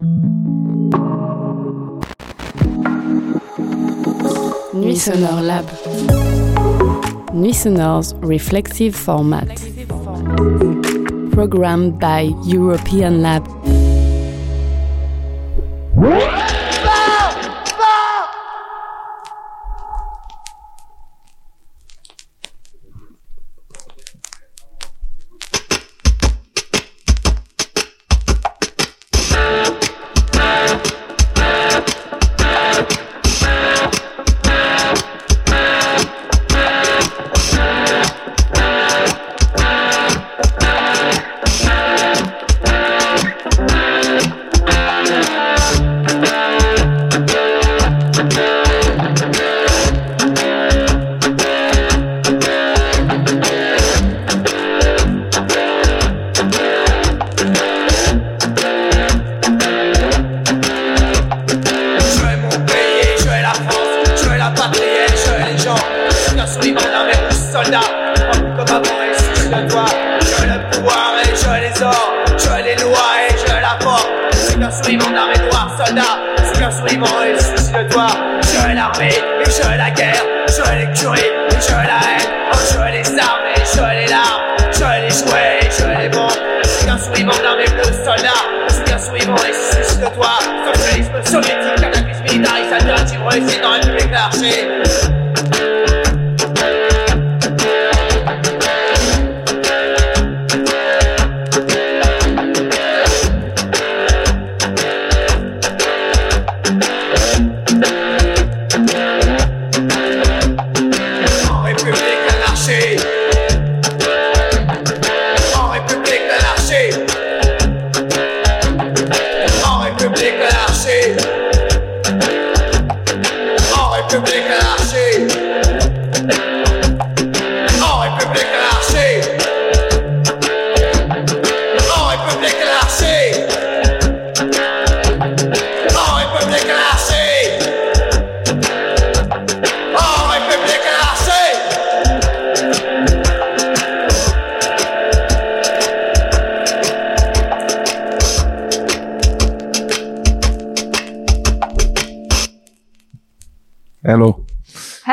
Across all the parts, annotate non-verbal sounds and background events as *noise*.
Nuits sonores Lab. Nuits sonores's reflexive format. Programmed by European Lab.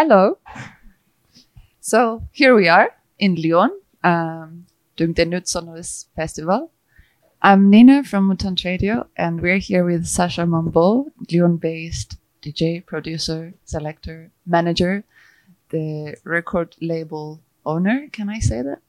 Hello. So here we are in Lyon, um, doing the Nude Festival. I'm Nina from Mutant Radio, and we're here with Sacha Mambo, Lyon-based DJ, producer, selector, manager, the record label owner. Can I say that?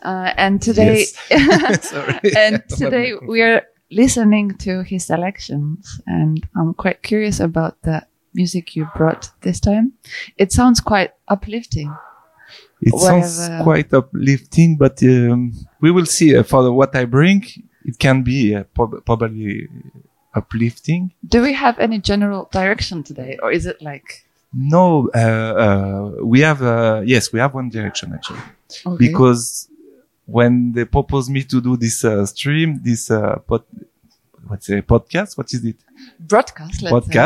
Uh, and today, *laughs* Sorry. *laughs* and *laughs* today we are listening to his selections, and I'm quite curious about the music you brought this time. It sounds quite uplifting. It Wherever- sounds quite uplifting, but um, we will see. Uh, for what I bring, it can be uh, prob- probably uplifting. Do we have any general direction today, or is it like No, uh, uh, we have uh, yes, we have one direction actually, okay. because when they proposed me to do this uh, stream, this uh, pod, what's a podcast? What is it? broadcast? Let's say.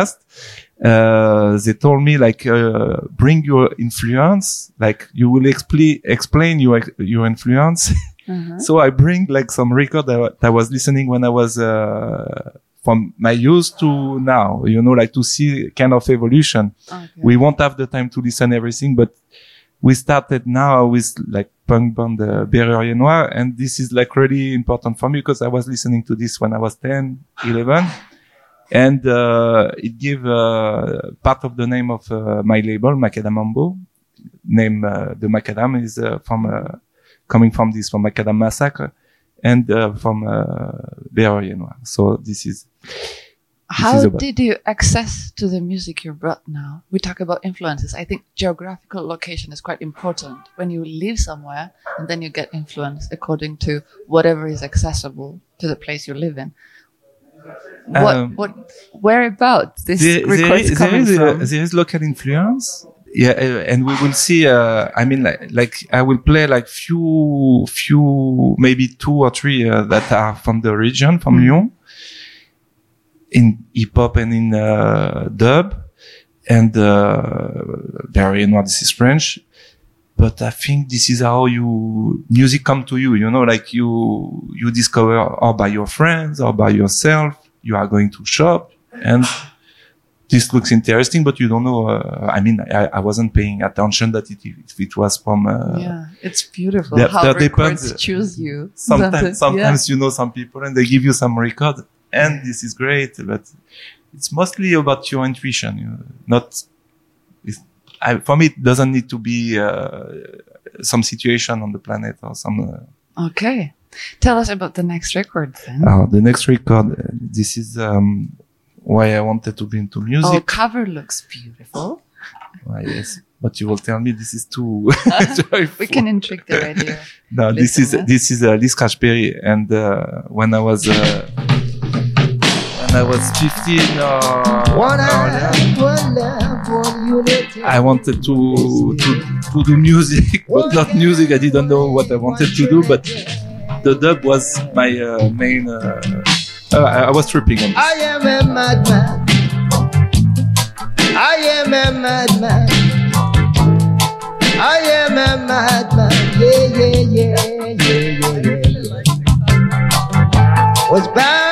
Uh, they told me like uh, bring your influence, like you will explain explain your your influence. Uh-huh. *laughs* So I bring like some record that, that I was listening when I was uh, from my youth to now. You know, like to see kind of evolution. Okay. We won't have the time to listen everything, but we started now with like punk band uh, Bérurier Noir, and this is like really important for me because I was listening to this when I was 10, 11, and uh, it gave uh, part of the name of uh, my label, Macadam Mambo. Name uh, the Macadam is uh, from uh, coming from this from Macadam Massacre and uh, from uh, Bérurier Noir. So this is How is did you access to the music you brought now? We talk about influences. I think geographical location is quite important. When you live somewhere and then you get influence according to whatever is accessible to the place you live in. What, Um, what, whereabouts this there, there record's is, there coming is, a, from? there is local influence. Yeah, uh, and we will see. Uh, I mean, like, like I will play like few, few, maybe two or three uh, that are from the region, from Mm. Lyon, in hip hop and in uh, dub, and uh, very noir. This is French, but I think this is how you music come to you. You know, like you you discover or by your friends or by yourself. you are going to shop and this looks interesting, but you don't know. Uh, I mean, I, I wasn't paying attention that it, if it was from. Uh, yeah, it's beautiful that- how that records depends. choose you. *laughs* Sometimes, sometimes you know some people and they give you some record, and this is great. But it's mostly about your intuition. You not. It's, I, for me, it doesn't need to be uh, some situation on the planet or some. Uh. Okay, tell us about the next record then. uh, the next record. uh, This is um, why I wanted to be into music. oh, cover looks beautiful. Ah, yes, but you will tell me this is too. *laughs* *laughs* We can intrigue the radio. *laughs* No, this is this is uh, Lee Scratch Perry, and uh, when I was uh, when I was 15 or One or eye, yeah, one love, one unity. I wanted to, to to do music, but not music. I didn't know what I wanted to do, but the dub was my uh, main. Uh, uh, I was tripping on this. I am a madman. I am a madman. I am a madman. Yeah, yeah, yeah, yeah, yeah, yeah. Was the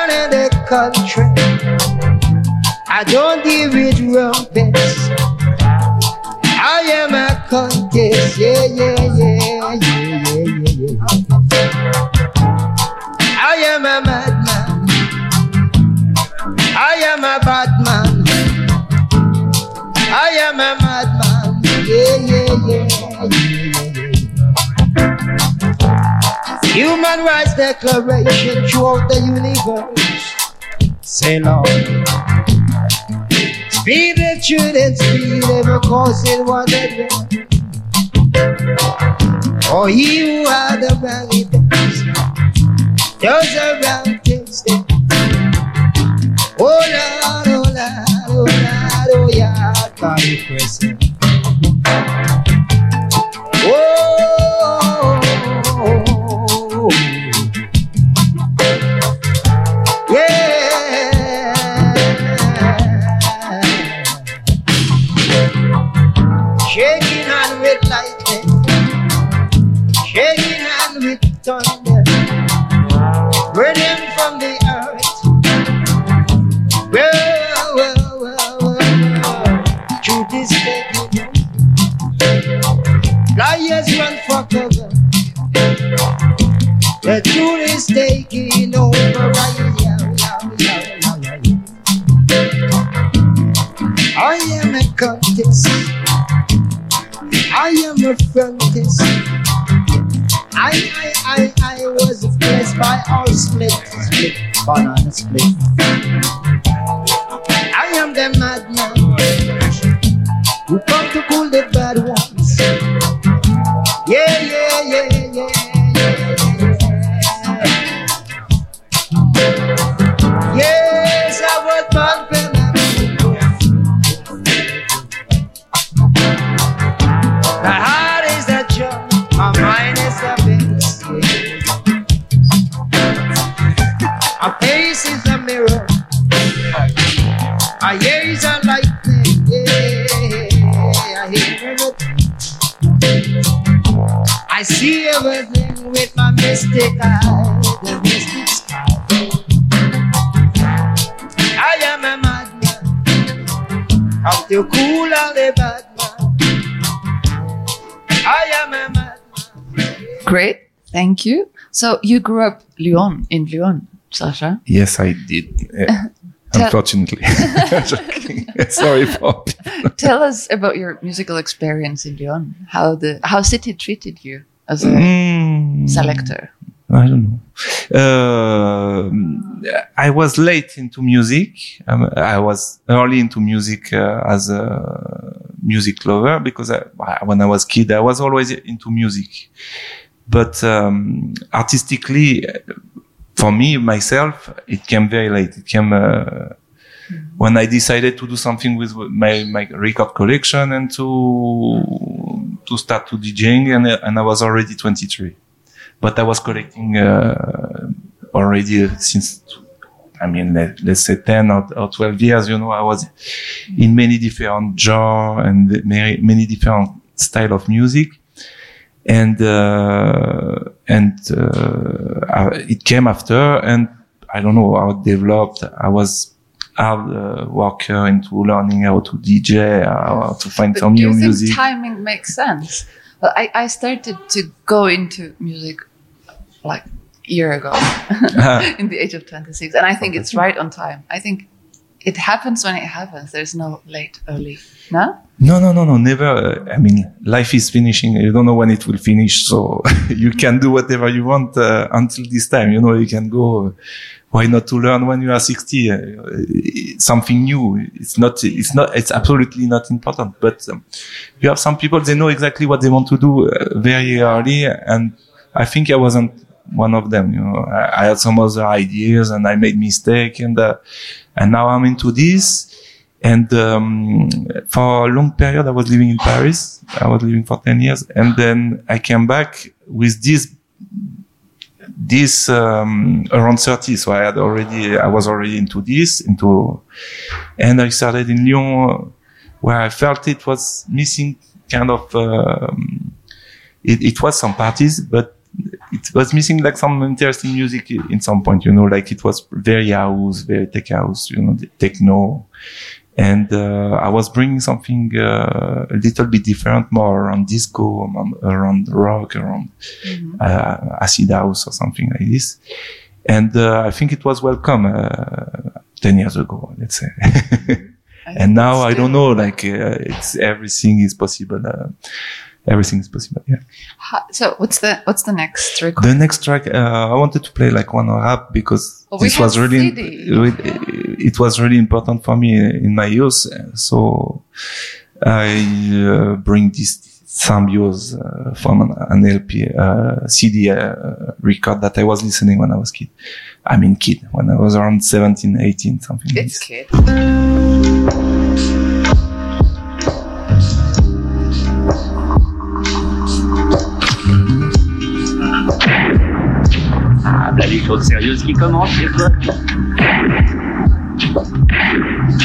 country. I don't deal with rumpets. I am a contest. Yeah, yeah, yeah, yeah, yeah, yeah, yeah. I am a madman. I am a bad man. I am a madman. Yeah, yeah, yeah, yeah, yeah. Human Rights Declaration throughout the universe. Say Lord. Speed the truth and speed ever causing one another. For he who had the wrong things the wrong things. Oh Lord, oh Lord, oh Lord, oh yeah, God present. Oh, Hand with lightning, shaking hand with thunder, burning from the earth. Well, well, well, well, well. Truth is taking Liars run for cover. The truth is taking over. I am a contest. I am a frontist. I, I, I, I was blessed by all split, split, banana split. I am the madman who come to cool the bad ones. See everything with my mystic eye, the mystic sky. I am a madman, come to cool all the bad man. I am a madman. Great, thank you. So you grew up Lyon in Lyon, Sacha. Yes, I did. Uh, *laughs* unfortunately, *laughs* *laughs* sorry for. Tell us about your musical experience in Lyon. How the how city treated you as a Mm. selector. I don't know. Um I was late into music. Um, I was early into music uh, as a music lover because I, when I was kid, I was always into music. But um, artistically, for me myself, it came very late. It came uh, when I decided to do something with my my record collection and to to start to DJing, and and I was already 23 but I was collecting uh, already since I mean let, let's say 10 or, or 12 years you know I was in many different genre and many many different style of music and uh, and uh, uh, it came after and I don't know how it developed. I was hard uh, worker into learning how to DJ, how to find But some new music. think timing makes sense? Well, I, I started to go into music like a year ago *laughs* in the age of 26. And I think it's right on time. I think it happens when it happens. There's no late, early. No? No, no, no, no, never. Uh, I mean, life is finishing. You don't know when it will finish. So *laughs* you can do whatever you want uh, until this time. You know, you can go. Why not to learn when you are 60? Uh, something new. It's not, it's not, it's absolutely not important. But um, you have some people, they know exactly what they want to do uh, very early. And I think I wasn't one of them. You know, I, I had some other ideas and I made mistake and, uh, and now I'm into this. And um, for a long period, I was living in Paris. I was living for 10 years. And then I came back with this, this um, around 30. So I had already, I was already into this, into, and I started in Lyon where I felt it was missing kind of, um, it, it was some parties, but it was missing like some interesting music in some point, you know, like it was very house, very tech house, you know, techno. And, uh, I was bringing something, uh, a little bit different, more around disco, around, around rock, around, uh, acid house or something like this. And, uh, I think it was welcome, uh, 10 years ago, let's say. *laughs* And now I don't know, like, uh, it's, everything is possible, uh, everything is possible, yeah. So what's the what's the next record? The next track, uh, I wanted to play like one rap because Well, we this was really. It was really important for me in my youth. So I uh, bring this Symbiose uh, from an, an LP, uh, CD uh, record that I was listening when I was kid. I mean kid, when I was around 17, 18, something like It's this. kid. Ah, bah les choses sérieuses qui commencent, c'est quoi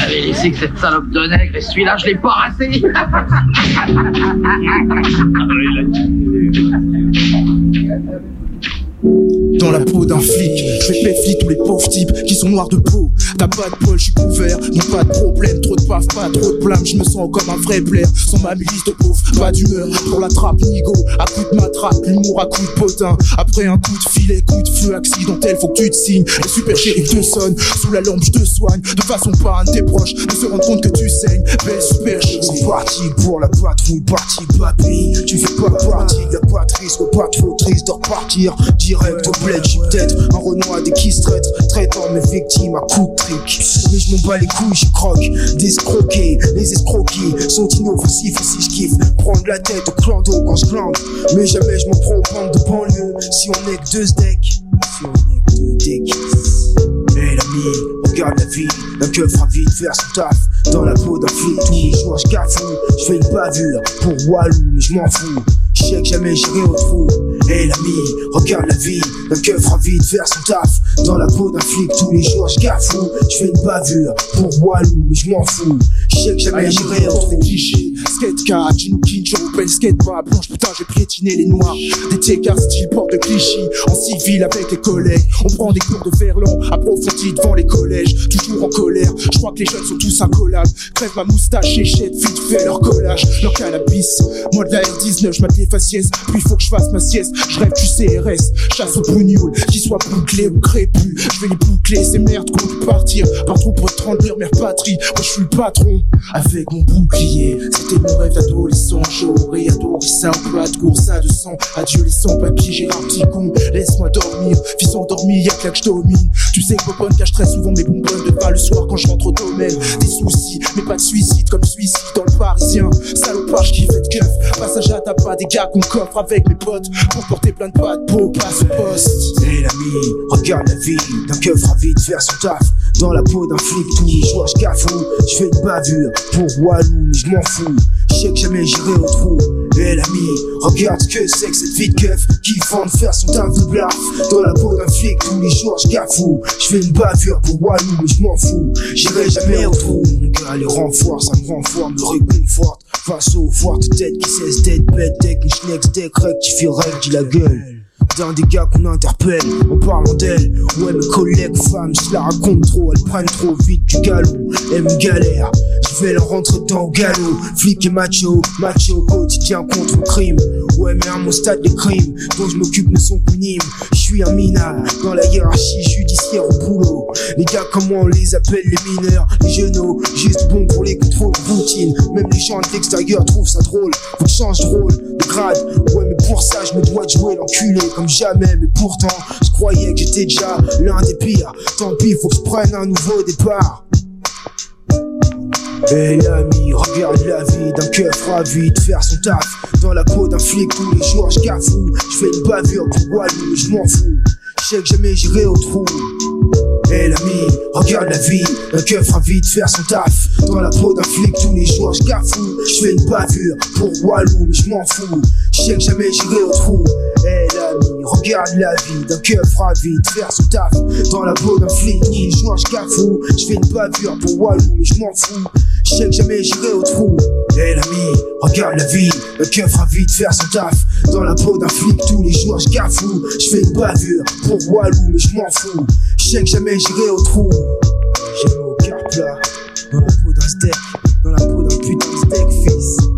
Allez, laissez que cette salope de nègre et celui-là, je l'ai pas raté *laughs* Dans la peau d'un flic, je péfli tous les pauvres types qui sont noirs de peau. T'as pas de poil, je suis couvert, non pas de problème, trop de paf, pas trop de blâme, je me sens comme un vrai blaire. Sans ma milice de pauvres, pas d'humeur pour la trappe, nigo. À coup de matraque, l'humour à coup de potin. Après un coup de filet, coup de feu accidentel, faut que tu te signes. Le super shérif te sonne, sous la lampe je te soigne. De façon de tes proches, de se rendre compte que tu saignes. Belle super shérif. Parti pour la patrouille, parti papy. Tu fais pas de patrie, sois pas trop triste de repartir. Direct au bled, j'ai peut-être un Renoir des qui se traite, traitant mes victimes à coups de trick. Mais je m'en bats les couilles, je croque, d'escroquer. Les escroquis sont inoffensifs et si je kiffe prendre la tête au clando quand je glande. Mais jamais je m'en prends aux bandes de banlieue si on est que deux decks. Si on est que deux decks. Regarde la vie, un keuf fera vite faire son taf Dans la peau d'un flic, tous les jours je cafouille Je fais une bavure pour Walou, mais je m'en fous. Je sais que jamais j'irai au trou. Hey l'ami, regarde la vie, un keuf fera vite faire son taf Dans la peau d'un flic, tous les jours je cafouille Je fais une bavure pour Walou, mais je m'en fous. Je sais que jamais j'irai au trou Skate Chinookin, je rappelle skate pas blanche Putain j'ai piétiné les noirs. Des TK style porte de Clichy En civil avec les collègues. On prend des cours de verlan approfondis devant les collèges. Toujours en colère, je crois que les jeunes sont tous incollables. Crève ma moustache et jette vite fait leur collage. Leur cannabis, moi de la R19 je les faciès. Puis faut que je fasse ma sieste, je rêve du CRS Chasse au bougnoul, qu'il soit bouclé ou crépus. Je vais les boucler, ces merdes qu'on dû partir. Par trop pour 30 leur mère patrie. Moi je suis le patron, avec mon bouclier mon rêve d'adolescent, j'aurais adoré ça On peut de course à de sang, adieu les sans-papiers J'ai un petit con, laisse-moi dormir Fils endormi, y'a que là que je domine. Tu sais que Popone cache très souvent mes bonbonnes de pain le soir quand je rentre au domaine. Des soucis, mais pas de suicide comme suicide dans le parisien. Salopard, je kiffe être keuf Passage à ta pas des gars qu'on coffre avec mes potes. Pour porter plein de pas de peau, passe au poste. Hey l'ami, regarde la vie d'un keuf fera vite faire son taf. Dans la peau d'un flic les jours je cafou Je fais une bavure pour Walou mais je m'en fous Je sais que jamais j'irai au trou Hey l'ami, regarde ce que c'est que cette vie de keuf Qui fend de faire son taf de blaf Dans la peau d'un flic tous les jours je cafou Je fais une bavure pour Walou mais je m'en fous J'irai jamais au trou Mon gars les renforts ça me renforce, me réconforte Face aux fortes têtes qui cessent d'être bêtes Tech, une schneck, deck, rectifie, dis la gueule d'un des gars qu'on interpelle en parlant d'elle. Ouais, mes collègues femmes, je la raconte trop, elles prennent trop vite du galop. Elles me galèrent, je vais leur rentrer dans le galop. Flic et macho, macho quotidien contre le crime. Ouais, mais à mon stade, les crimes dont je m'occupe ne sont minimes. Un dans la hiérarchie judiciaire au boulot. Les gars, comment on les appelle les mineurs, les genoux, juste bon pour les contrôles routine. Même les gens de l'extérieur trouvent ça drôle. Faut que change de rôle, de grade. Ouais, mais pour ça, je me dois de jouer l'enculé comme jamais. Mais pourtant, je croyais que j'étais déjà l'un des pires. Tant pis, faut que je prenne un nouveau départ. Et l'ami, regarde la vie d'un keuf ravi de faire son taf. Dans la peau d'un flic tous les jours, je cafou Je fais une bavure pour Walou, mais je m'en fous. Je sais que jamais j'irai au trou. Et l'ami, regarde la vie, un keuf ravi de faire son taf. Dans la peau d'un flic tous les jours, je cafou Je fais une bavure pour Walou, mais je m'en fous. Je sais que jamais j'irai au trou. Et l'ami, regarde la vie d'un keuf ravi de faire son taf. Dans la peau d'un flic les jours, je cafou Je fais une bavure pour Walou, mais je m'en fous Je sais que jamais j'irai au trou. Et l'ami, regarde la vie, un keuf ravi de faire son taf. Dans la peau d'un flic tous les jours, je cafou Je fais une bavure pour Walou, mais je m'en fous. Je sais que jamais j'irai au trou. J'ai mon cœur plat Dans la peau d'un steak Dans la peau d'un putain de steak fils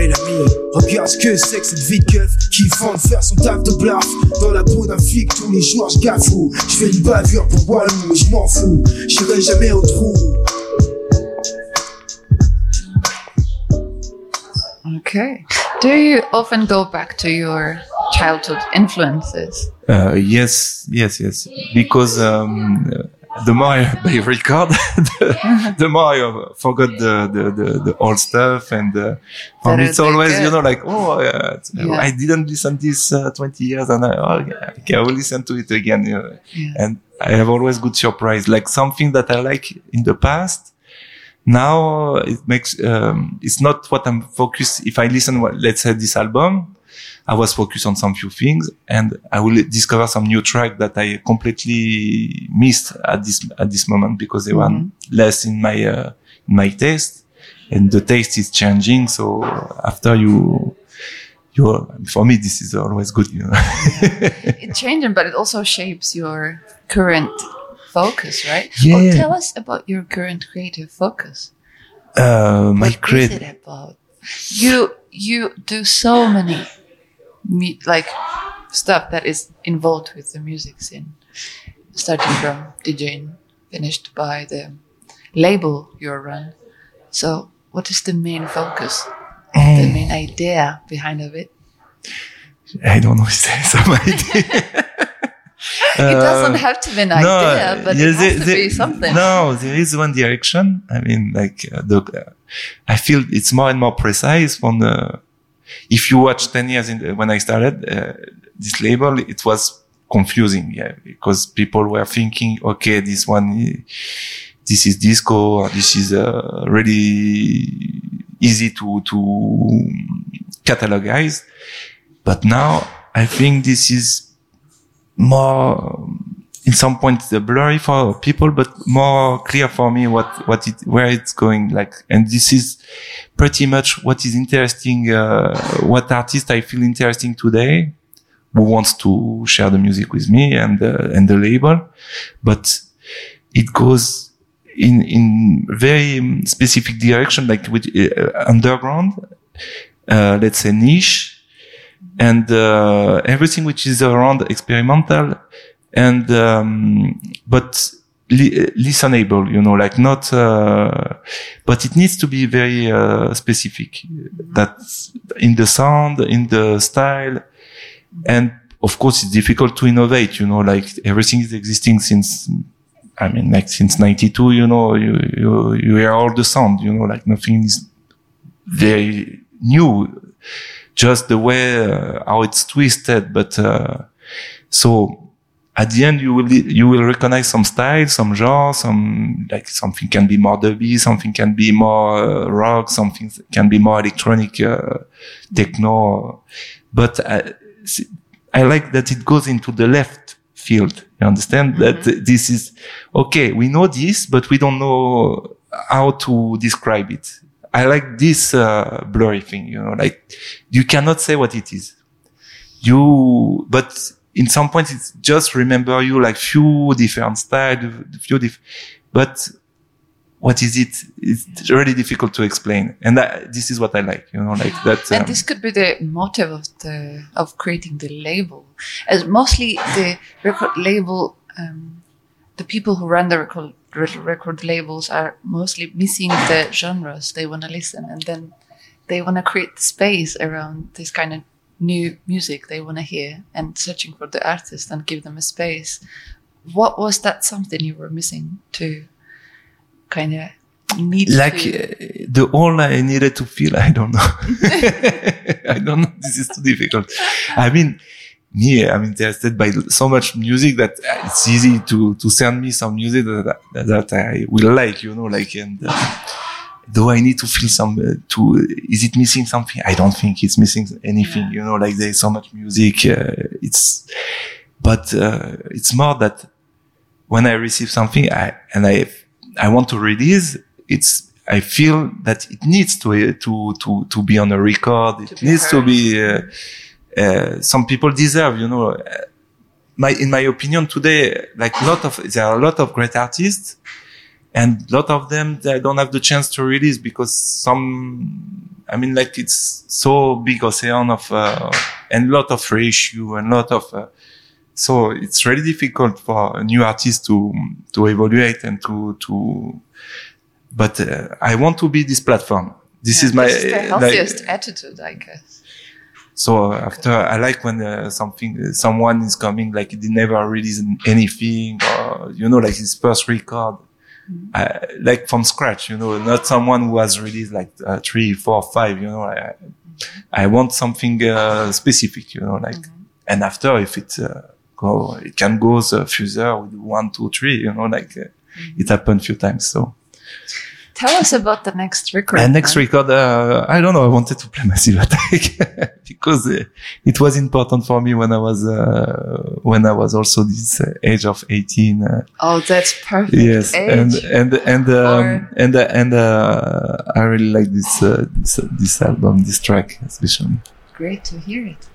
9-7 Hey l'ami, regarde ce que c'est que cette vie de keuf Qui vend de faire son taf de blaf Dans la peau d'un flic tous les jours je cafou Je fais une bavure pour Walou mais je m'en fous J'irai jamais au trou Okay. Do you often go back to your childhood influences? Uh, yes, yes, yes. Because um, the more I record, the, the more I uh, forgot the, the, the, the old stuff. And uh, for me, it's always, good. you know, like, oh, uh, Yeah. I didn't listen to this uh, 20 years and I, oh, okay, I will listen to it again. Yeah. And I have always good surprise, like something that I like in the past. Now it makes, um, it's not what I'm focused. If I listen, let's say this album, I was focused on some few things and I will discover some new track that I completely missed at this, at this moment because they were less in my, uh, in my taste and the taste is changing. So after you, you, for me, this is always good, you know. *laughs* It changing, but it also shapes your current focus, right? Yeah. Oh, tell us about your current creative focus. uh, my What is create, it about? You you do so many me- like stuff that is involved with the music scene, starting from DJing, finished by the label you run. So, what is the main focus, the main idea behind of it? I don't know if there's some *laughs* idea. *laughs* it doesn't have to be an idea, but Uh, yeah, it has there- to there- be something. No, there is one direction. I mean, like uh, the, uh, I feel it's more and more precise from the. If you watch ten years in when I started uh, this label, it was confusing, yeah, because people were thinking, okay, this one, this is disco, or this is uh, really easy to to catalogize. But now I think this is more in some points blurry for people, but more clear for me what, what it, where it's going. Like, and this is pretty much what is interesting, uh, what artist I feel interesting today who wants to share the music with me and, uh, and the label. But it goes in, in very specific direction, like with uh, underground, uh, let's say niche and uh, everything which is around experimental and um, but li- listenable you know like not uh, but it needs to be very uh, specific. That's in the sound in the style. And of course it's difficult to innovate you know like everything is existing since i mean like since 92 you know you you, you hear all the sound you know like nothing is very new. Just the way uh, how it's twisted but uh, so at the end you will you will recognize some style some genre some like something can be more dubby something can be more uh, rock something can be more electronic uh, techno. But I, I like that it goes into the left field you understand? That this is okay we know this but we don't know how to describe it. I like this uh, blurry thing, you know, like you cannot say what it is. You, but in some points it's just remember you like few different styles, few diff, but what is it? It's really difficult to explain. And that, this is what I like, you know, like that. And um, this could be the motive of the of creating the label, as mostly the record label. Um, the people who run the record record labels are mostly missing the genres they want to listen, and then they want to create space around this kind of new music they want to hear, and searching for the artist and give them a space. What was that something you were missing to kind of need like to, uh, the all I needed to feel, I don't know. *laughs* I don't know. This is too difficult. I mean, me, I'm interested by so much music that uh, it's easy to, to send me some music that, that I will like, you know, like, and, uh, do I need to feel some, uh, to, is it missing something? I don't think it's missing anything, you know, like there's so much music, uh, it's, but, uh, it's more that when I receive something, I, and I, I want to release, it's, I feel that it needs to, uh, to, to, to be on a record. It needs to be, uh, uh, some people deserve, you know, uh, my, in my opinion today, like a lot of, there are a lot of great artists and a lot of them, they don't have the chance to release because some, I mean, like it's so big ocean of, uh, and a lot of reissue and a lot of, uh, so it's really difficult for a new artist to, to evaluate and to, to, but uh, I want to be this platform. This Yeah, is my, this is the like- healthiest attitude, I guess. so after I like when uh, something uh, someone is coming like they never released anything or you know like his first record, uh, like from scratch. You know, not someone who has released like uh, three, four, five. You know, I, I want something uh, specific. You know, like and after if it uh, go, it can go uh, further with one, two, three. You know, like uh, it happened a few times. So. Tell us about the next record. And next record, uh, I don't know. I wanted to play Massive Attack *laughs* because uh, it was important for me when I was uh, when I was also this uh, age of eighteen. Uh, Oh, that's perfect. yes, age. and and and um, and uh, and uh, I really like this uh, this this album, this track especially. Great to hear it.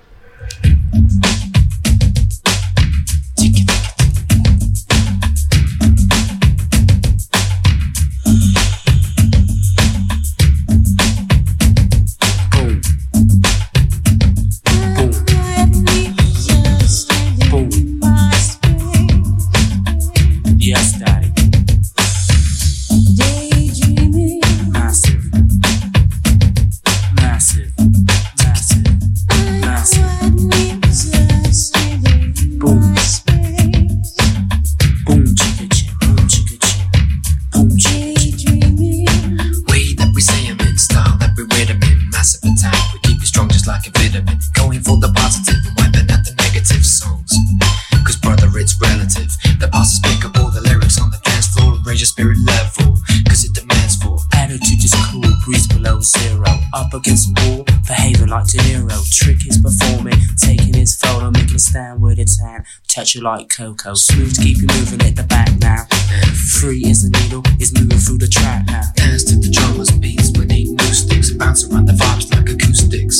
Touch it like Coco. Smooth to keep you moving at the back now. Free as a needle is moving through the track now. dance to the drummers beats with eight new sticks. Bounce around the vibes like acoustics.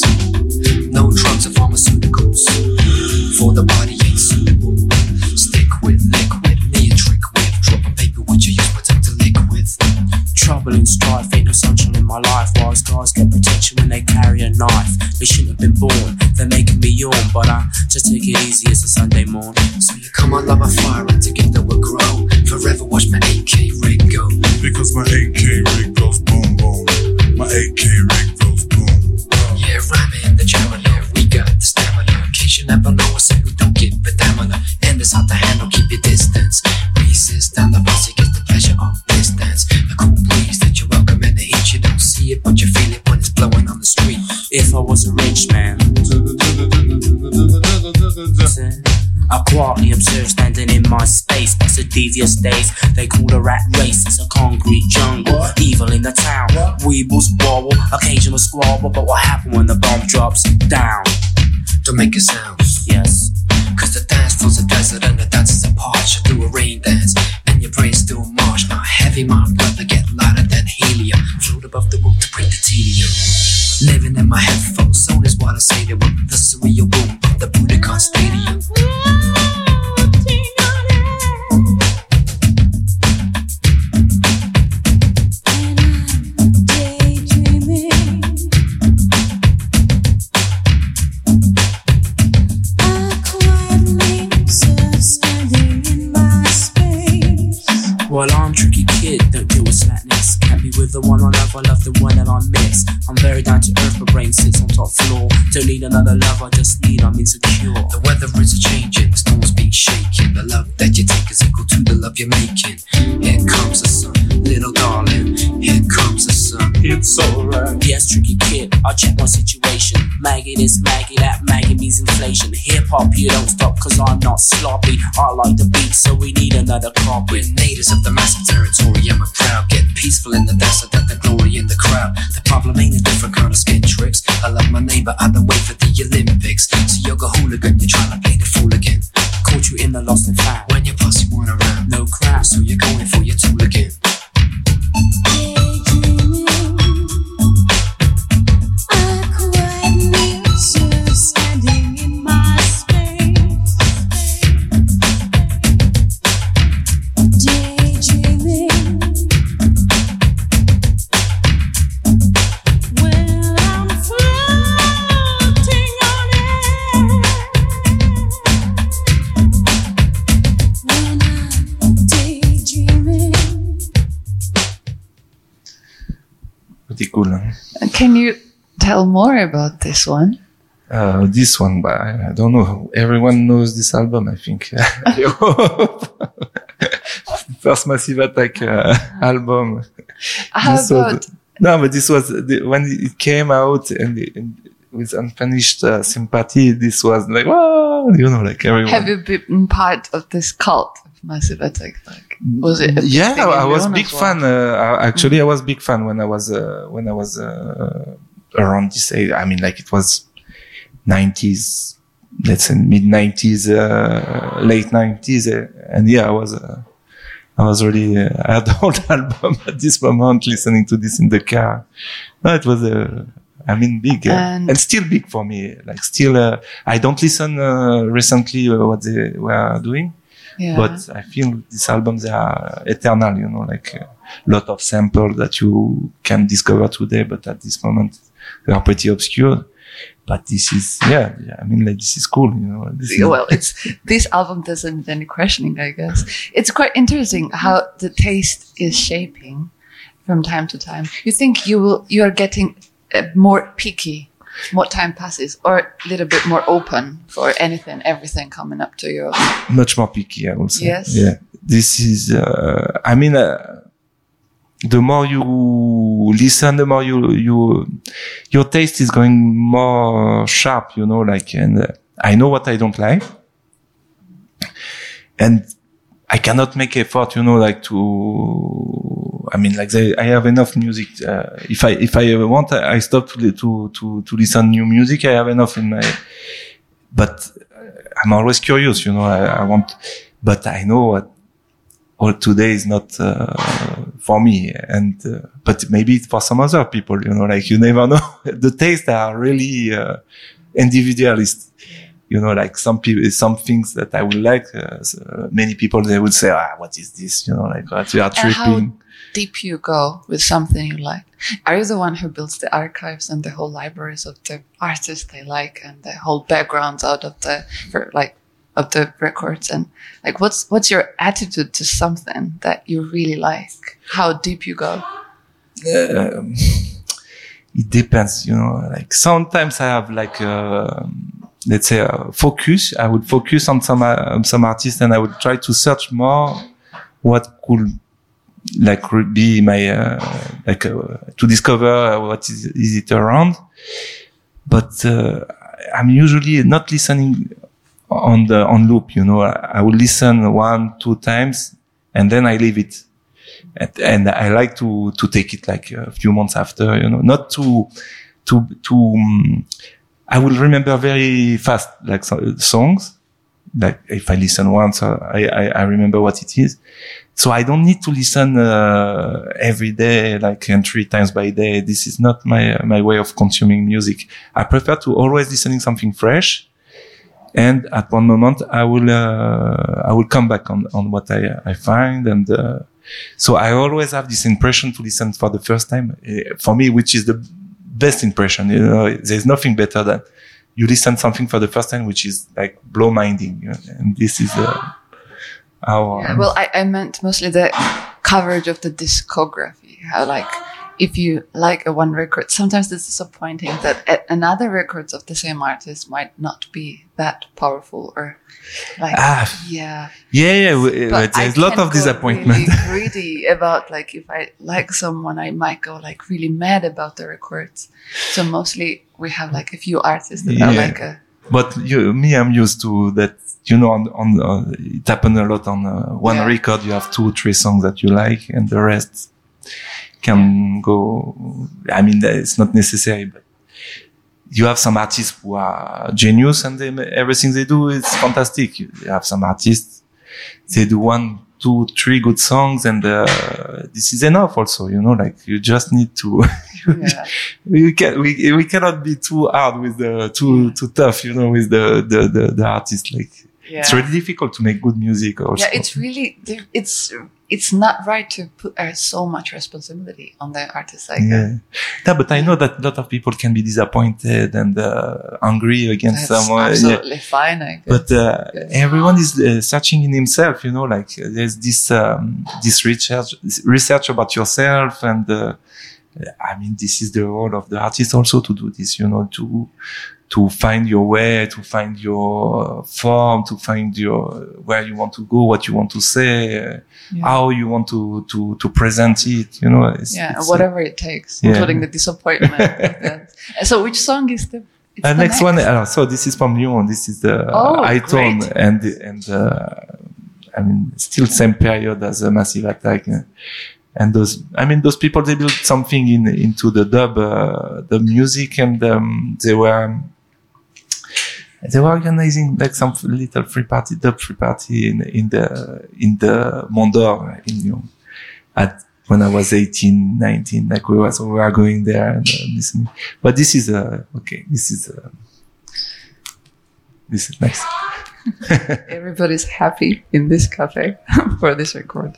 No drugs or pharmaceuticals. For the body ain't suitable. Stick with liquid, Trouble and strife, ain't no sunshine in my life. Wise guys get protection when they carry a knife. They shouldn't have been born, they're making me yawn. But I just take it easy, it's a Sunday morning. So you come on, love a fire and together we'll grow. Forever watch my AK rig go. Because my AK rig goes boom boom. My AK rig goes boom. Yeah, rhyming in the jammer, we got the stamina. In case you never know, I say we don't get the stamina. And it's hard to handle, If I was a rich man, I quietly observe standing in my space. That's a devious days. They call the rat race. It's a concrete jungle. Evil in the town. Weebles wobble, occasional squabble. But what happened when the bomb drops down? Don't make a sound. Yes. Cause the dance floor's a desert and the dance is a parch. Do a rain dance and your brain's still marsh. Now heavy, my brother, get lighter than helium. Float above the room to break the Living in my headphones, soon is what I say to him. The surreal boom the Budokan Stadium. Well, I'm tricky kid, don't deal with slackness. Can't be with the one I love, I love the one that I miss. I'm very down to earth, my brain sits on top floor. Don't need another love, I just need, I'm insecure. The weather is a changing, the storms be shaking. The love that you take is equal to the love you're making. Here comes the sun, little darling. Here comes the sun. It's alright. Yes, tricky kid, I check my situation. Maggie this, Maggie that, Maggie means inflation. Hip hop, you don't stop, cause I'm not sloppy. I like the beat, so we need another copy. We're natives of the massive territory, I'm a proud. Get peaceful in the desert, that the glory in the crowd. The problem ain't different kind of skin tricks. I love my neighbor, I don't wait for the Olympics. So you're a hooligan, you're trying to play the fool again. Caught you in the lost and found. When your pussy weren't around, No crap, so you're going for your tool again. Can you tell more about this one? Uh, this one, but I, don't know. Everyone knows this album, I think. *laughs* *laughs* First Massive Attack uh, album. How This was- about no, but this was the, when it came out and, and with unfinished uh, sympathy. This was like, oh, you know, like everyone. have you been part of this cult of Massive Attack? Like, was it? a yeah, in I was big fan. Uh, I- actually, I was big fan when I was uh, when I was uh, around this age. I mean, like it was nineties, let's say mid nineties, uh, late nineties, uh, and yeah, I was. Uh, I was really, uh, *laughs* I had the whole *laughs* album at this moment, listening to this in the car. No, it was, uh, I mean, big, And- and, still big for me. Like, still, uh, I don't listen uh, recently uh, what they were doing, Yeah. but I feel these albums they are eternal. You know, like a lot of samples that you can discover today, but at this moment they are pretty obscure. But this is, yeah, yeah I mean, like this is cool. You know, this well, it's this album doesn't need any questioning, I guess. It's quite interesting how the taste is shaping from time to time. You think you will, you are getting more picky more time passes, or a little bit more open for anything, everything coming up to you. much more picky, I would say. Yes. Yeah. This is, uh, I mean, uh, the more you listen, the more you, you, your taste is going more sharp, you know, like, and uh, I know what I don't like. And I cannot make effort, you know, like to, I mean, like they, I have enough music. Uh, if I, if I ever want, I stop to, to, to, to listen new music. I have enough in my, but I'm always curious, you know, I, I want, but I know what all today is not, uh, for me. And, uh, but maybe it's for some other people, you know, like you never *laughs* know. the tastes are really, uh, individualist. You know, like some people, some things that I would like, uh, so many people, they would say, ah, what is this? You know, like what you are And how tripping. deep you go with something you like. Are you the one who builds the archives and the whole libraries of the artists they like and the whole backgrounds out of the for like of the records and like what's what's your attitude to something that you really like? How deep you go? um, *laughs* it depends, you know, like sometimes I have like, uh, let's say, uh, focus. I would focus on some, uh, some artists and I would try to search more what could like be my, uh, like, uh, to discover what is, is it around. But, uh, I'm usually not listening on the, on loop, you know, I, I will listen one, two times and then I leave it and, and I like to to take it like a few months after, you know, not to to to. Um, I will remember very fast like so, songs. Like if I listen once, uh, I, I I remember what it is. So I don't need to listen uh, every day, like and three times by day. This is not my my way of consuming music. I prefer to always listening something fresh. And at one moment, I will uh, I will come back on on what I I find and. Uh, so I always have this impression to listen for the first time uh, for me, which is the best impression. You know, there's nothing better than you listen something for the first time, which is like blow minding. You know, and this is uh, how. Yeah, well, I, I meant mostly the coverage of the discography. How like if you like a one record, sometimes it's disappointing that another records of the same artist might not be that powerful or like Ah, yeah. Yeah, yeah. But There's a lot of disappointment. Really *laughs* greedy about like if I like someone, I might go like really mad about the records. So mostly we have like a few artists that are like a but you, me, I'm used to that. You know, on, on uh, it happened a lot on uh, one Yeah. record. You have two, three songs that you like, and the rest can go. I mean, it's not necessary, but you have some artists who are genius, and they, everything they do is fantastic. You have some artists they do one, two, three good songs, and uh, this is enough. Also, you know, like you just need to. *laughs* yeah. we can we we cannot be too hard with the too too tough you know with the the the, the artist like yeah. it's really difficult to make good music also yeah, it's really it's it's not right to put uh, so much responsibility on the artist. Like yeah. yeah but i know that a lot of people can be disappointed and uh, angry against that's someone yeah. absolutely fine. I guess. but uh, everyone is uh, searching in himself you know like uh, there's this um, this research research about yourself and uh, i mean this is the role of the artist also to do this you know to to find your way to find your form to find your where you want to go what you want to say uh, Yeah. how you want to to to present it you know it's, yeah, it's, uh, whatever it takes, yeah. including the disappointment. *laughs* like. So, which song is the? Uh, the next, one, uh, so this is from Lyon. This is the Oh, high tone great. and and uh, I mean still same period as a massive attack. uh, And those, I mean, those people they built something in into the dub, uh, the music, and um, they were they were organizing like some little free party, dub free party in in the in the Mondor in Lyon. At when I was 18, 19, like we was we were going there and uh, listening. But this is uh, okay. This is uh, this is nice. *laughs* Everybody's happy in this cafe *laughs* for this record.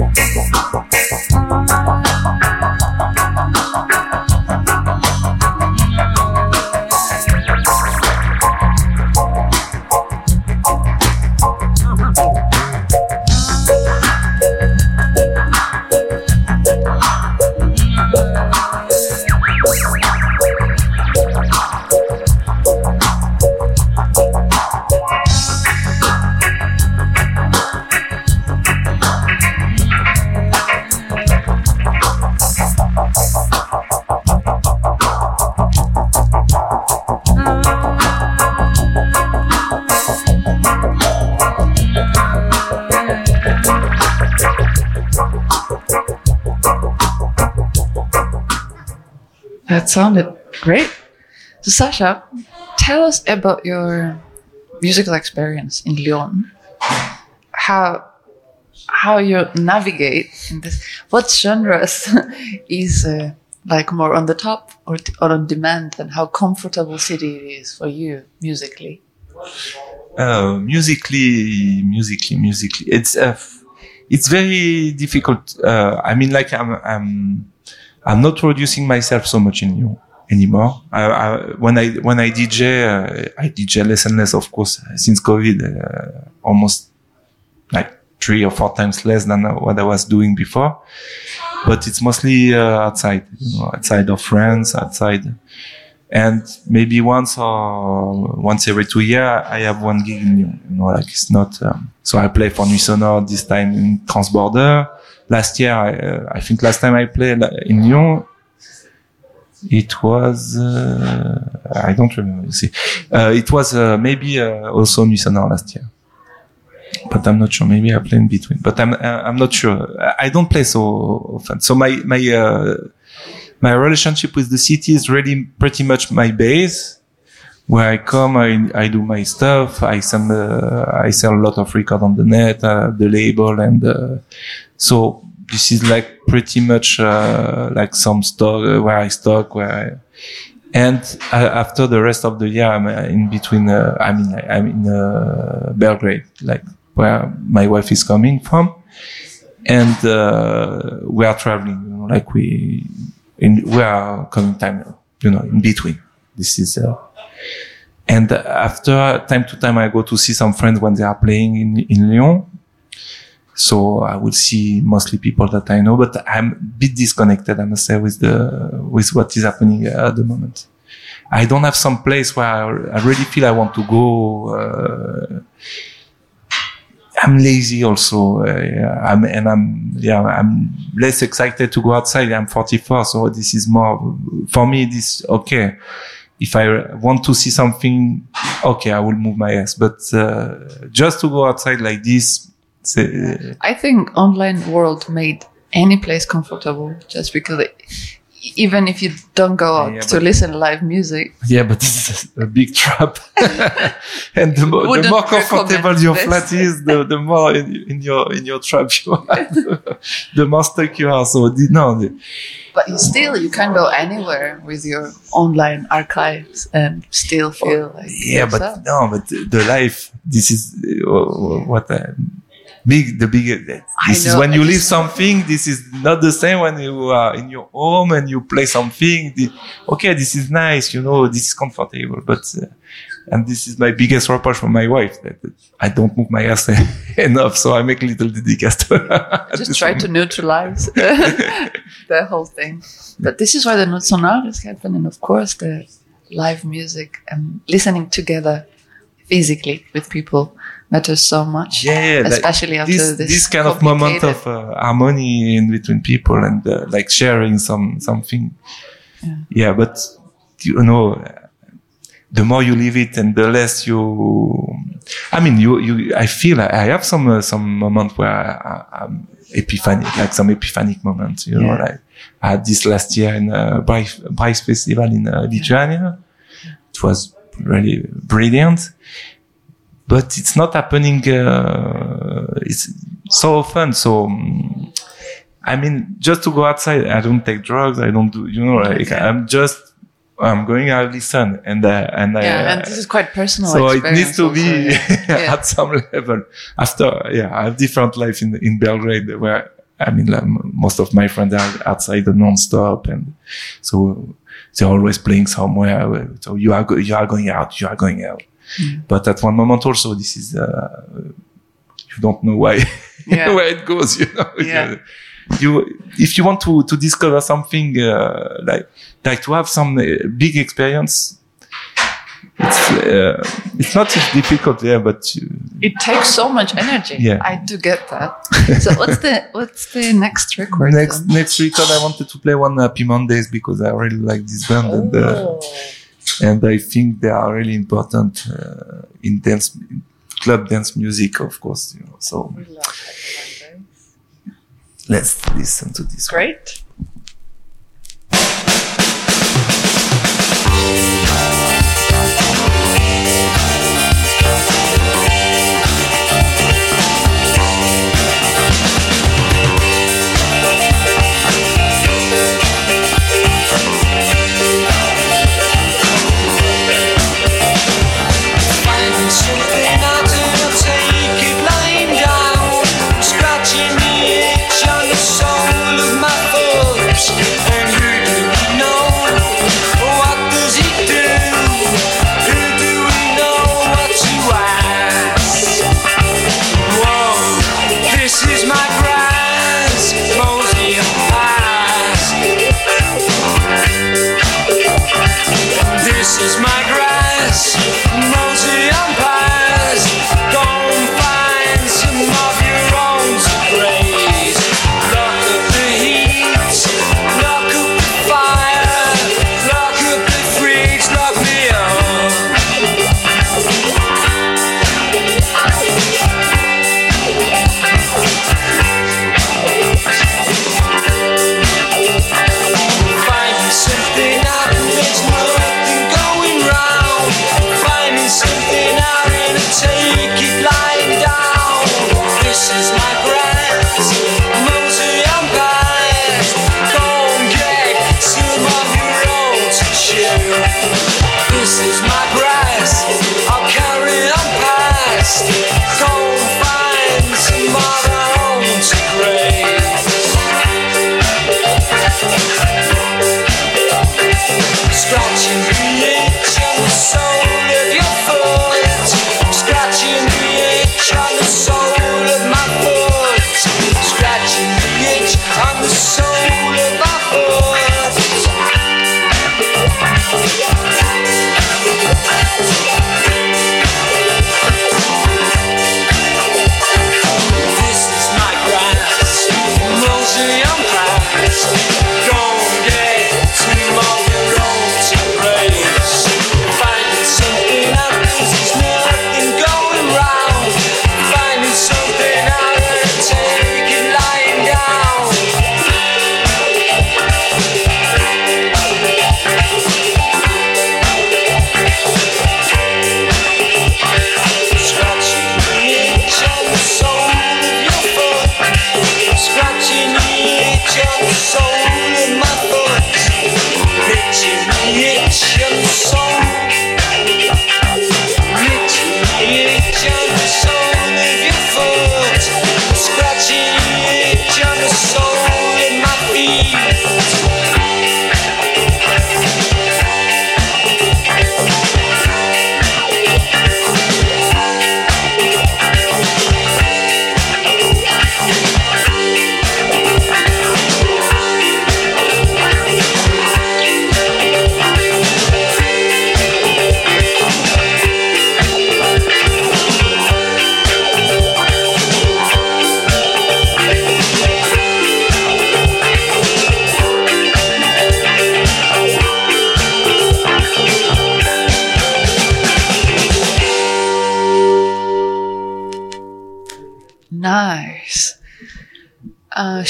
Yeah, yeah, yeah. That sounded great. So, Sacha, tell us about your musical experience in Lyon. How how you navigate in this? What genres *laughs* is uh, like more on the top or, or on demand, and how comfortable city it is for you musically? Uh, musically, musically, musically, it's uh, it's very difficult. Uh, I mean, like I'm, I'm, I'm not producing myself so much in Lyon anymore. I, I, when I when I DJ, uh, I DJ less and less, of course, since COVID, uh, almost like three or four times less than what I was doing before. But it's mostly uh, outside, you know, outside of France, outside and maybe once or once every two year I have one gig in Lyon. You know, like it's not. Um, so I play for Nuits this time in Transbordeur. Last year, I, uh, I think last time I played in Lyon, it was uh, I don't remember. You see, uh, it was uh, maybe uh, also Nuits sonores last year. But I'm not sure. Maybe I play in between. But I'm uh, I'm not sure. I don't play so often. So my my my relationship with the city is really pretty much my base. Where I come, I, I do my stuff. I send, uh, I sell a lot of record on the net, uh, the label, and uh, so this is like pretty much uh, like some stock uh, where I stock where. I, and uh, after the rest of the year, I'm in between. I mean, I'm in Belgrade, like where my wife is coming from, and we are traveling. You know, like we in we are coming time, you know, in between. This is, and after time to time, I go to see some friends when they are playing in, in Lyon. So I will see mostly people that I know, but I'm a bit disconnected, I must say, with the, with what is happening at the moment. I don't have some place where I, I really feel I want to go, uh, I'm lazy also. Uh, yeah, I'm, and I'm, yeah, I'm less excited to go outside. I'm 44. So this is more, for me, this, okay. If I want to see something, okay, I will move my ass. But, uh, just to go outside like this, I think online world made any place comfortable just because it, even if you don't go out Yeah, to but- listen live music, yeah, but this is a big trap. *laughs* and the, more- the more comfortable your this. flat is, the, the more in, in your, in your trap you are, *laughs* the, more stuck you are. So no, but you still you can go anywhere with your online archives and still feel like yeah but no but the life this is uh, what I, big the big this is when you leave something this is not the same when you are in your home and you play something The- okay this is nice you know this is comfortable but uh, and this is my biggest reproach from my wife that I don't move my ass *laughs* enough so I make little dédicace to her at just try moment. to neutralize *laughs* the whole thing. But this is why the Nuits sonores is happening. And of course, the live music and listening together physically with people matters so much. yeah, yeah, like especially after this, this, this kind of moment of uh, harmony in between people and uh, like sharing some something. Yeah. but you know, the more you live it and the less you. I mean, you you. I feel I, I have some uh, some moment where I, I'm epiphanic, like some epiphanic moments. You know, like I had this last year in uh, Bryce, Bryce Festival in uh, Lithuania. It was really brilliant but it's not happening uh, it's so often so um, i mean just to go outside i don't take drugs i don't do you know like i'm just i'm going out listen and uh, and I, yeah, and this is quite personal. so it needs to be *laughs* yeah. at some level after yeah i have different life in in belgrade where i mean like, most of my friends are outside the non-stop and so they're always playing somewhere so you are go- you are going out you are going out but at one moment also this is uh, you don't know why *laughs* Yeah. where it goes you know Yeah. you if you want to to discover something uh, like like to have some uh, big experience it's uh, it's not so difficult yeah but you, It takes so much energy. Yeah. I do get that. so what's the what's the next record? next then? next record I wanted to play one Happy Mondays because I really like this band and uh, Oh. and I think they are really important uh, in dance club dance music of course you know so let's listen to this one. Great. Finding This is my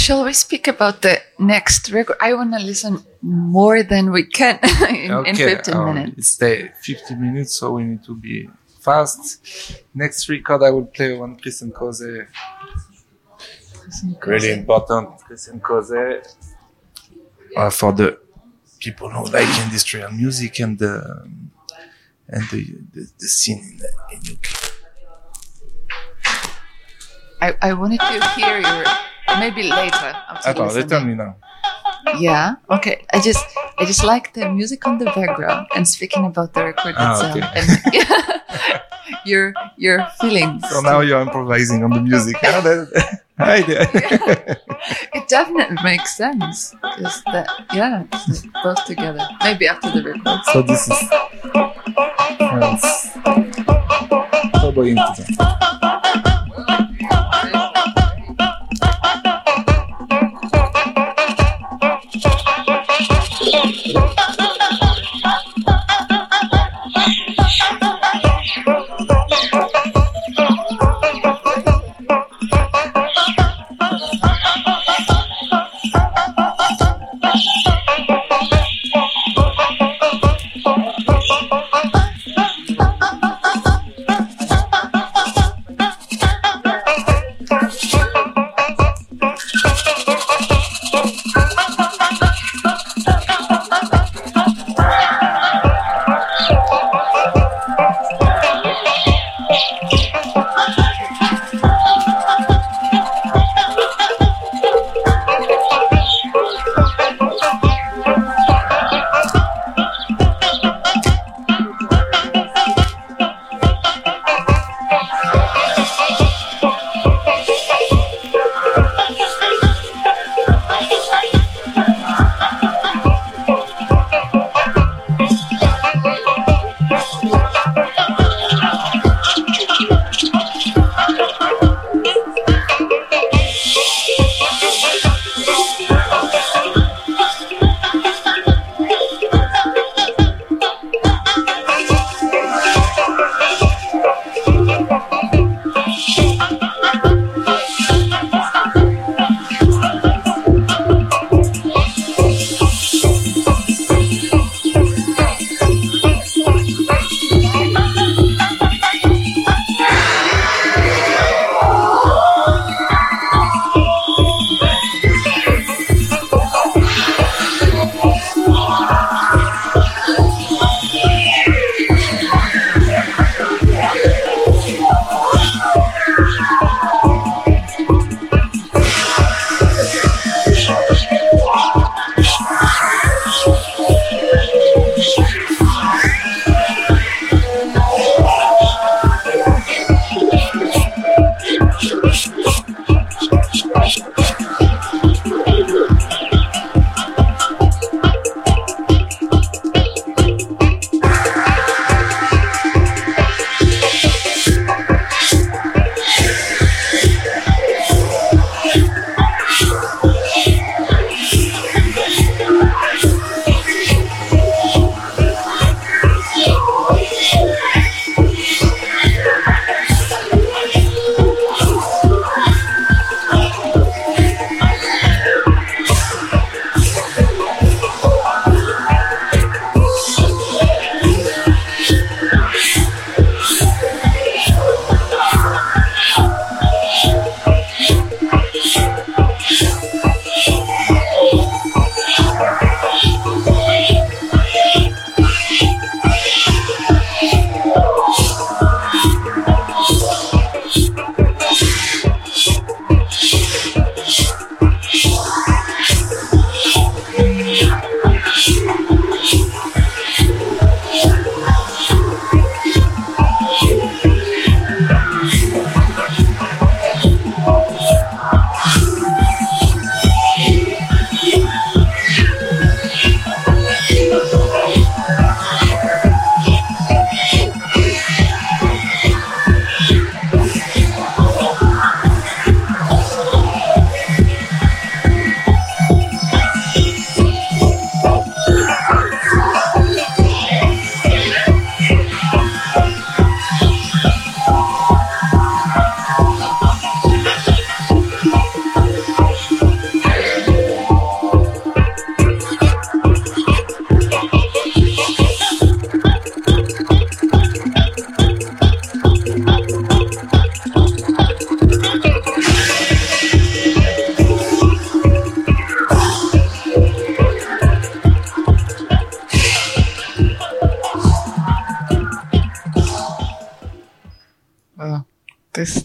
shall we speak about the next record? I want to listen more than we can *laughs* in, in 15 um, minutes. It's the 50 minutes, so we need to be fast. Next record, I will play one Chris and Cosey. Really important Chris and Cosey. Uh, for the people who like industrial music and the and the the, the scene in, the, in UK. I, I wanted to hear your maybe later. Attends, listening. tell me now. Yeah. Okay. I just I just like the music on the background and speaking about the record Ah, itself okay. and *laughs* your your feelings. So now you're improvising on the music. *laughs* huh? That- *laughs* Hi there. It definitely makes sense. Just that yeah, it's both together. Maybe after the record. so this is. Cowboy into that.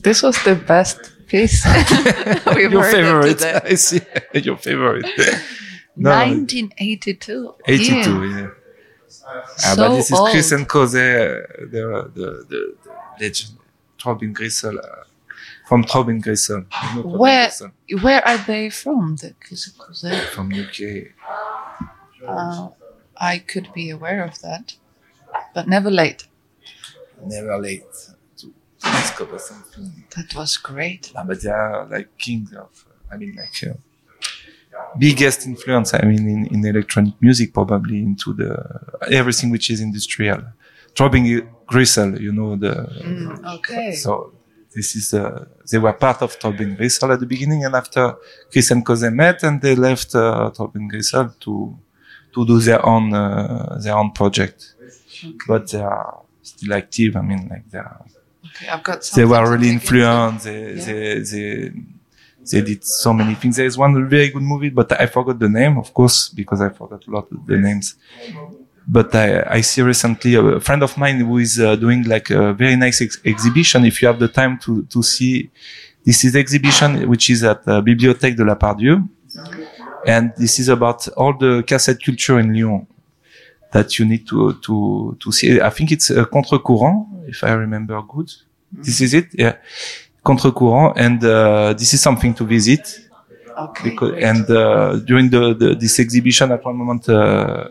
This was the best piece *laughs* we've Your heard favorite. I see. *laughs* Your favorite. No, 1982. 82, Yeah. yeah. Ah, So but this is Chris and Cosey, the, the, the, the legend, Throbbing Gristle, uh, from Throbbing Gristle. You know Where Gristle? where are they from? The Chris and Kizakuse? From UK. Uh, I could be aware of that, but never late. Never late to discover something. That was great. But they are like kings of, uh, I mean, like, uh, biggest influence, I mean, in, in electronic music, probably into the, everything which is industrial. Throbbing Gristle, you know, the, Okay. So this is uh, they were part of Throbbing Gristle at the beginning, and after Chris and Cosey met, and they left uh, Throbbing Gristle to to do their own uh, their own project. But they are still active. I mean, like they are, Okay, I've got. they were really influenced. They, Yeah. they they they did so many things. There is one very good movie, but I forgot the name, of course, because I forgot a lot of the names. But I, I see recently a friend of mine who is uh, doing like a very nice ex- exhibition. If you have the time to, to see, this is exhibition which is at uh, Bibliothèque de la Part-Dieu. And this is about all the cassette culture in Lyon that you need to, to, to see. I think it's uh, Contre-Courant, if I remember good. This is it. Yeah. Contre-Courant. And, uh, this is something to visit. Okay. Because, and uh, during the, the this exhibition, at one moment, uh,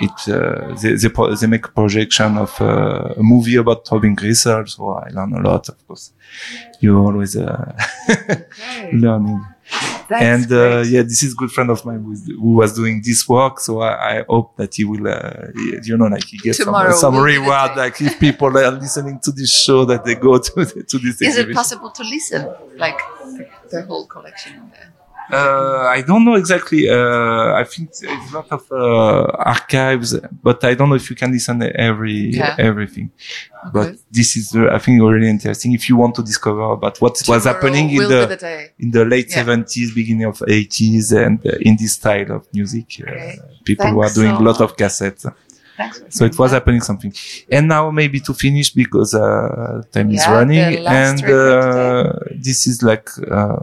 it uh, they, they, they make a projection of uh, a movie about Throbbing Gristle, so I learn a lot. Of course, You're always uh, *laughs* learning. That's and uh, yeah, this is good friend of mine who, was doing this work. So I, I hope that he will, uh, you know, like he gets some, Tomorrow some the reward. Like if people are listening to this show, that they go to the, to this. Is it possible to listen, like the, the whole collection there? Uh, I don't know exactly. Uh, I think there's a lot of uh, archives, but I don't know if you can listen to every Yeah. everything. But this is, uh, I think, really interesting if you want to discover about what was happening in the, the in the late Yeah. 70s, beginning of 80s, and uh, in this style of music, uh, Okay. people were Thanks doing so a lot of cassettes. Thanks. So it was that. happening something. And now maybe to finish because uh, time is Yeah, the running, and uh, this is like uh,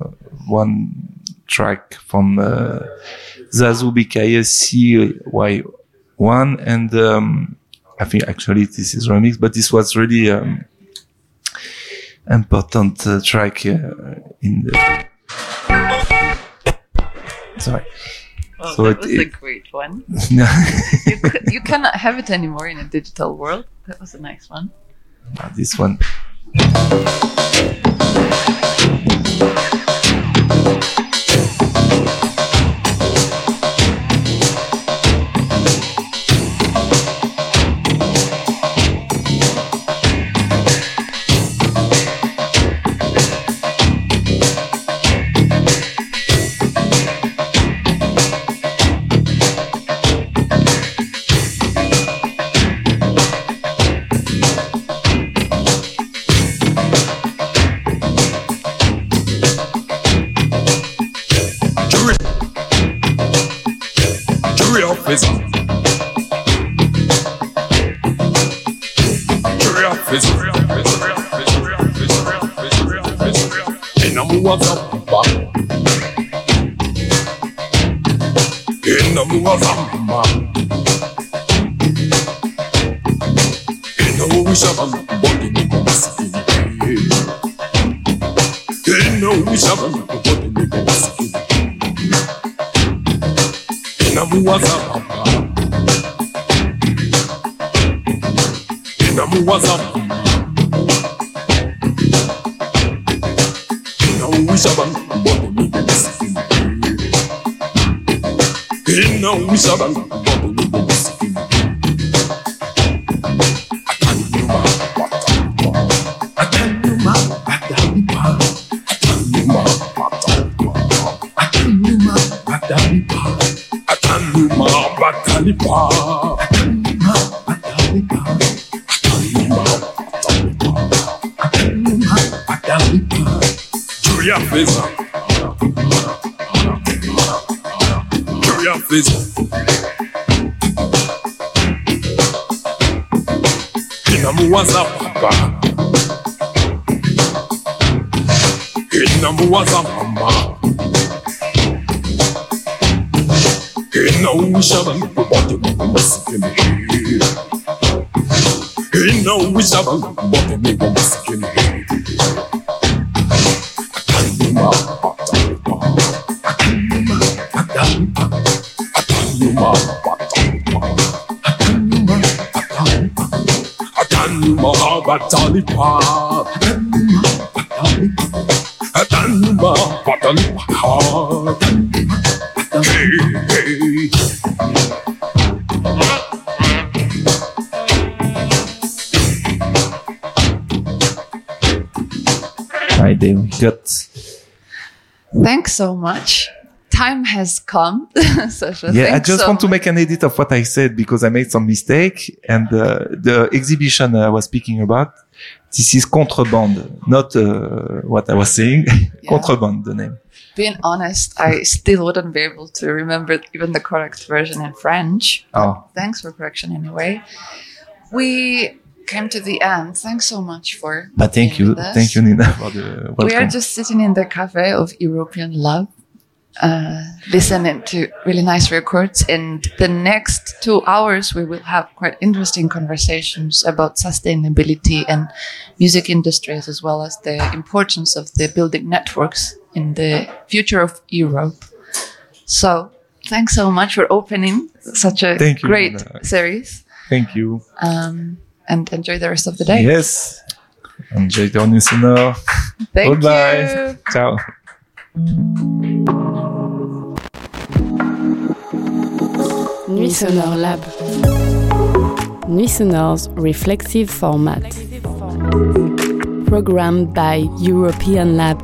one track from uh, Zazou Bikaye CY1, and um, I think actually this is remix, but this was really um, important uh, track uh, in the. Sorry. Oh, So that it- was a great one. *laughs* you, could, you cannot have it anymore in a digital world. That was a nice one. this one. Inamuwaza mba. Inamuwaza mba. Inawisha bamboni niko masikini. Inawisha bamboni niko masikini. inamuwaza mama inamuwaza mama inauwisha was a papa. His number was a mama. He knows Shabba Lupa Bata Lupa batalipa atanuma batalipa hey hey there, we got Thanks so much. Time has come. *laughs* Yeah, I just so want to make an edit of what I said because I made some mistake. And uh, the exhibition I was speaking about, this is Contraband, not uh, what I was saying. *laughs* Contreband, the name. Being honest, I still wouldn't be able to remember even the correct version in French. Oh, Thanks for correction anyway. We came to the end. Thanks so much for. but thank you, thank you, Nina, *laughs* for the welcome. We are just sitting in the cafe of European Lab, uh, listening to really nice records. And the next two hours, we will have quite interesting conversations about sustainability and music industries, as well as the importance of the building networks in the future of Europe. So, thanks so much for opening such a Thank great Nina. series. Thank you. Um, and enjoy the rest of the day. Yes. Enjoy Nuits sonores. Thank Goodbye. you. Ciao. Nuit Sonore Lab. Nuit Sonore's reflexive format. Programmed by European Lab